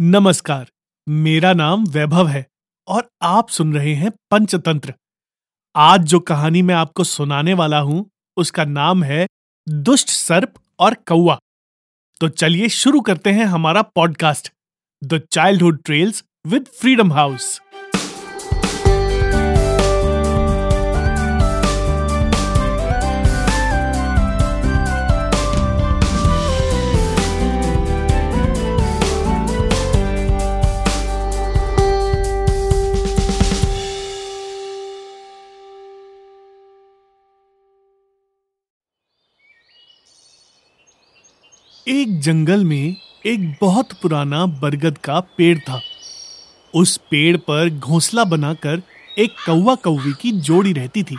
नमस्कार, मेरा नाम वैभव है और आप सुन रहे हैं पंचतंत्र। आज जो कहानी मैं आपको सुनाने वाला हूँ, उसका नाम है दुष्ट सर्प और कौआ तो चलिए शुरू करते हैं हमारा podcast, the childhood trails with Freedom House. एक जंगल में एक बहुत पुराना बरगद का पेड़ था। उस पेड़ पर घोंसला बनाकर एक कौवा कौवी की जोड़ी रहती थी।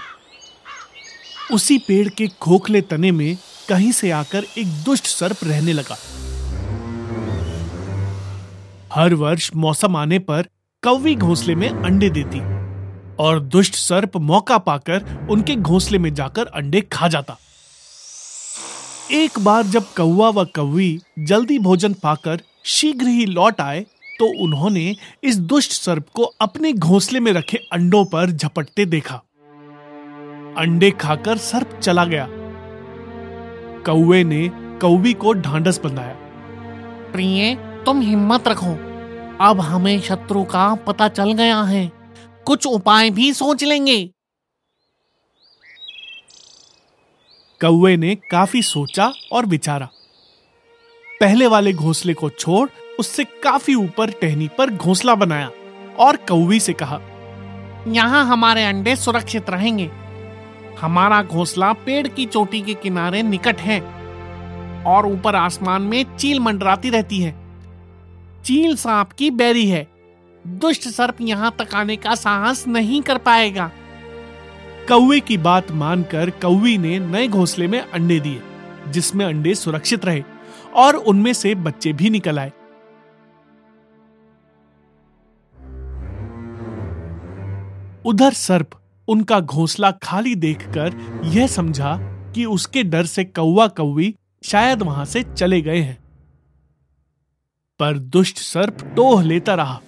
उसी पेड़ के खोखले तने में कहीं से आकर एक दुष्ट सर्प रहने लगा। हर वर्ष मौसम आने पर कौवी घोंसले में अंडे देती और दुष्ट सर्प मौका पाकर उनके घोंसले में जाकर अंडे खा जाता। एक बार जब कौवा व कौवी जल्दी भोजन पाकर शीघ्र ही लौट आए तो उन्होंने इस दुष्ट सर्प को अपने घोंसले में रखे अंडों पर झपटते देखा। अंडे खाकर सर्प चला गया। कौवे ने कौवी को ढांडस बंधाया। प्रिय, तुम हिम्मत रखो। अब हमें शत्रु का पता चल गया है। कुछ उपाय भी सोच लेंगे। कौवे ने काफ़ी सोचा और विचारा। पहले वाले घोंसले को छोड़ उससे काफ़ी ऊपर टहनी पर घोंसला बनाया और कौवी से कहा, यहाँ हमारे अंडे सुरक्षित रहेंगे। हमारा घोंसला पेड़ की चोटी के किनारे निकट है और ऊपर आसमान में चील मंडराती रहती है। चील सांप की बैरी है। दुष्ट सर्प यहाँ तक आने का साहस नहीं कर पाएगा। कौवे की बात मानकर कौवी ने नए घोंसले में अंडे दिए, जिसमें अंडे सुरक्षित रहे और उनमें से बच्चे भी निकल आए। उधर सर्प उनका घोंसला खाली देखकर यह समझा कि उसके डर से कौवा कौवी शायद वहाँ से चले गए हैं। पर दुष्ट सर्प टोह लेता रहा।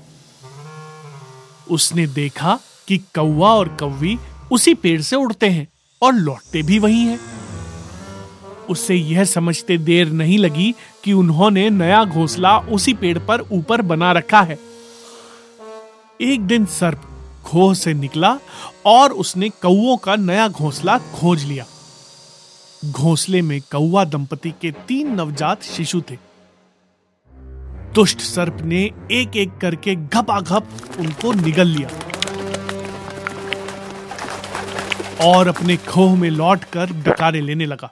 उसने देखा कि कौवा और कौवी उसी पेड़ से उड़ते हैं और लौटते भी वही हैं। उससे यह समझते देर नहीं लगी कि उन्होंने नया घोंसला उसी पेड़ पर ऊपर बना रखा है। एक दिन सर्प खोह से निकला और उसने कौओं का नया घोंसला खोज लिया। घोंसले में कौआ दंपति के तीन नवजात शिशु थे। दुष्ट सर्प ने एक एक करके घपाघप उनको निगल लिया। और अपने खोह में लौटकर डकारे लेने लगा।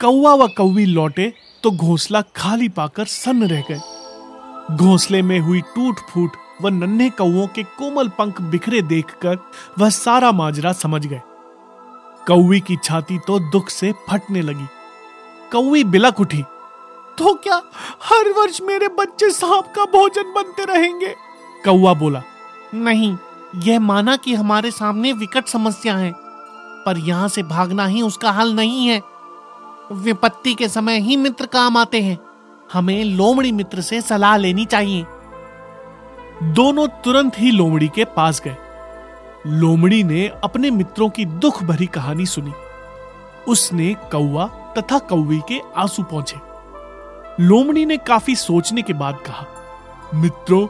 कौवा व कौवी लौटे तो घोंसला खाली पाकर सन्न रह गए। घोंसले में हुई टूट फूट व नन्हे कौओं के कोमल पंख बिखरे देखकर वह सारा माजरा समझ गए। कौवी की छाती तो दुख से फटने लगी। कौवी बिलक उठी तो क्या हर वर्ष मेरे बच्चे सांप का भोजन बनते रहेंगे? कौवा बोला, नहीं यह माना कि हमारे सामने विकट समस्या है, पर यहाँ से भागना ही उसका हल नहीं है। विपत्ति के समय ही मित्र काम आते हैं। हमें लोमड़ी मित्र से सलाह लेनी चाहिए। दोनों तुरंत ही लोमड़ी के पास गए। लोमड़ी ने अपने मित्रों की दुख भरी कहानी सुनी। उसने कौआ तथा कौवी के आँसू पहुँचे लोमड़ी ने काफ़ी सोचने के बाद कहा, मित्रों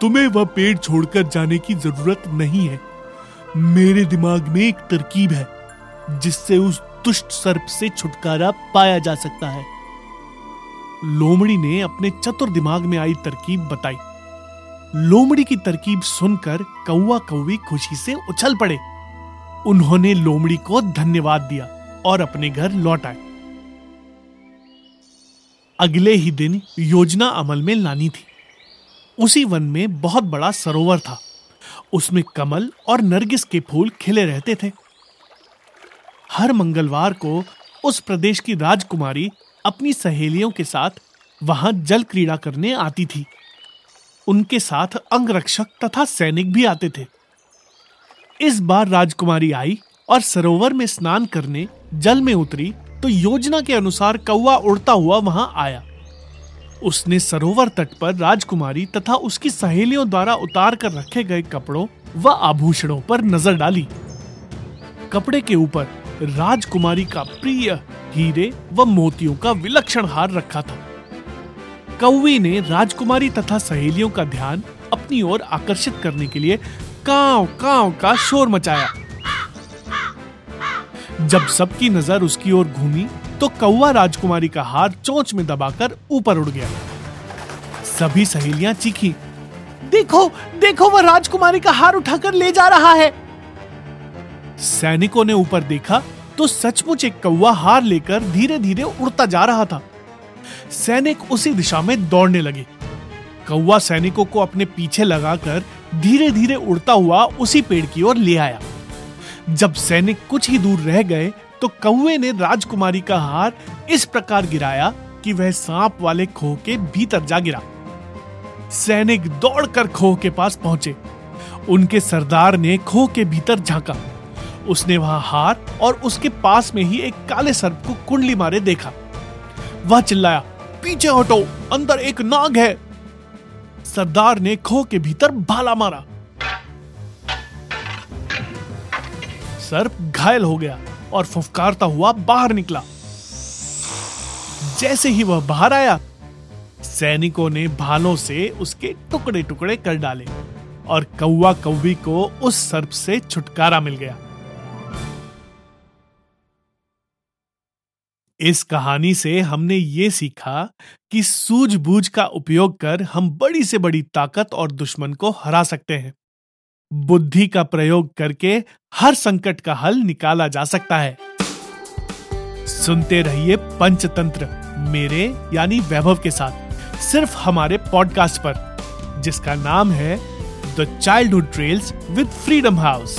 तुम्हें वह पेड़ छोड़कर जाने की ज़रूरत नहीं है। मेरे दिमाग में एक तरकीब है, जिससे उस दुष्ट सर्प से छुटकारा पाया जा सकता है। लोमड़ी ने अपने चतुर दिमाग में आई तरकीब बताई। लोमड़ी की तरकीब सुनकर कौआ कौवी खुशी से उछल पड़े। उन्होंने लोमड़ी को धन्यवाद दिया और अपने घर लौट आए। अगले ही दिन योजना अमल में लानी थी। उसी वन में बहुत बड़ा सरोवर था। उसमें कमल और नरगिस के फूल खिले रहते थे। हर मंगलवार को उस प्रदेश की राजकुमारी अपनी सहेलियों के साथ वहाँ जल क्रीड़ा करने आती थी। उनके साथ अंगरक्षक तथा सैनिक भी आते थे। इस बार राजकुमारी आई और सरोवर में स्नान करने जल में उतरी तो योजना के अनुसार कौवा उड़ता हुआ वहाँ आया। उसने सरोवर तट पर राजकुमारी तथा उसकी सहेलियों द्वारा उतार कर रखे गए कपड़ों व आभूषणों पर नज़र डाली। कपड़े के ऊपर राजकुमारी का प्रिय हीरे व मोतियों का विलक्षण हार रखा था। कौवी ने राजकुमारी तथा सहेलियों का ध्यान अपनी ओर आकर्षित करने के लिए काव काव का शोर मचाया। जब सबकी नज़र उसकी ओर घूमी तो कौवा राजकुमारी का हार चोंच में दबाकर ऊपर उड़ गया। सभी सहेलियाँ चीखी, देखो देखो, वह राजकुमारी का हार उठाकर ले जा रहा है। सैनिकों ने ऊपर देखा तो सचमुच एक कौवा हार लेकर धीरे धीरे उड़ता जा रहा था। सैनिक उसी दिशा में दौड़ने लगे। कौवा सैनिकों को अपने पीछे लगाकर धीरे धीरे उड़ता हुआ उसी पेड़ की ओर ले आया। जब सैनिक कुछ ही दूर रह गए तो कौवे ने राजकुमारी का हार इस प्रकार गिराया कि वह सांप वाले खोह के भीतर जा गिरा। सैनिक दौड़कर खोह के पास पहुँचे। उनके सरदार ने खोह के भीतर झांका। उसने वहाँ हार और उसके पास में ही एक काले सर्प को कुंडली मारे देखा। वह चिल्लाया, पीछे हटो, अंदर एक नाग है। सरदार ने खो के भीतर भाला मारा। सर्प घायल हो गया। और फुफकारता हुआ बाहर निकला। जैसे ही वह बाहर आया, सैनिकों ने भालों से उसके टुकड़े टुकड़े कर डाले और कौवा कौवी को उस सर्प से छुटकारा मिल गया। इस कहानी से हमने ये सीखा कि सूझबूझ का उपयोग कर हम बड़ी से बड़ी ताकत और दुश्मन को हरा सकते हैं। बुद्धि का प्रयोग करके हर संकट का हल निकाला जा सकता है। सुनते रहिए पंचतंत्र, मेरे यानी वैभव के साथ, सिर्फ़ हमारे पॉडकास्ट पर, जिसका नाम है the childhood trails with Freedom House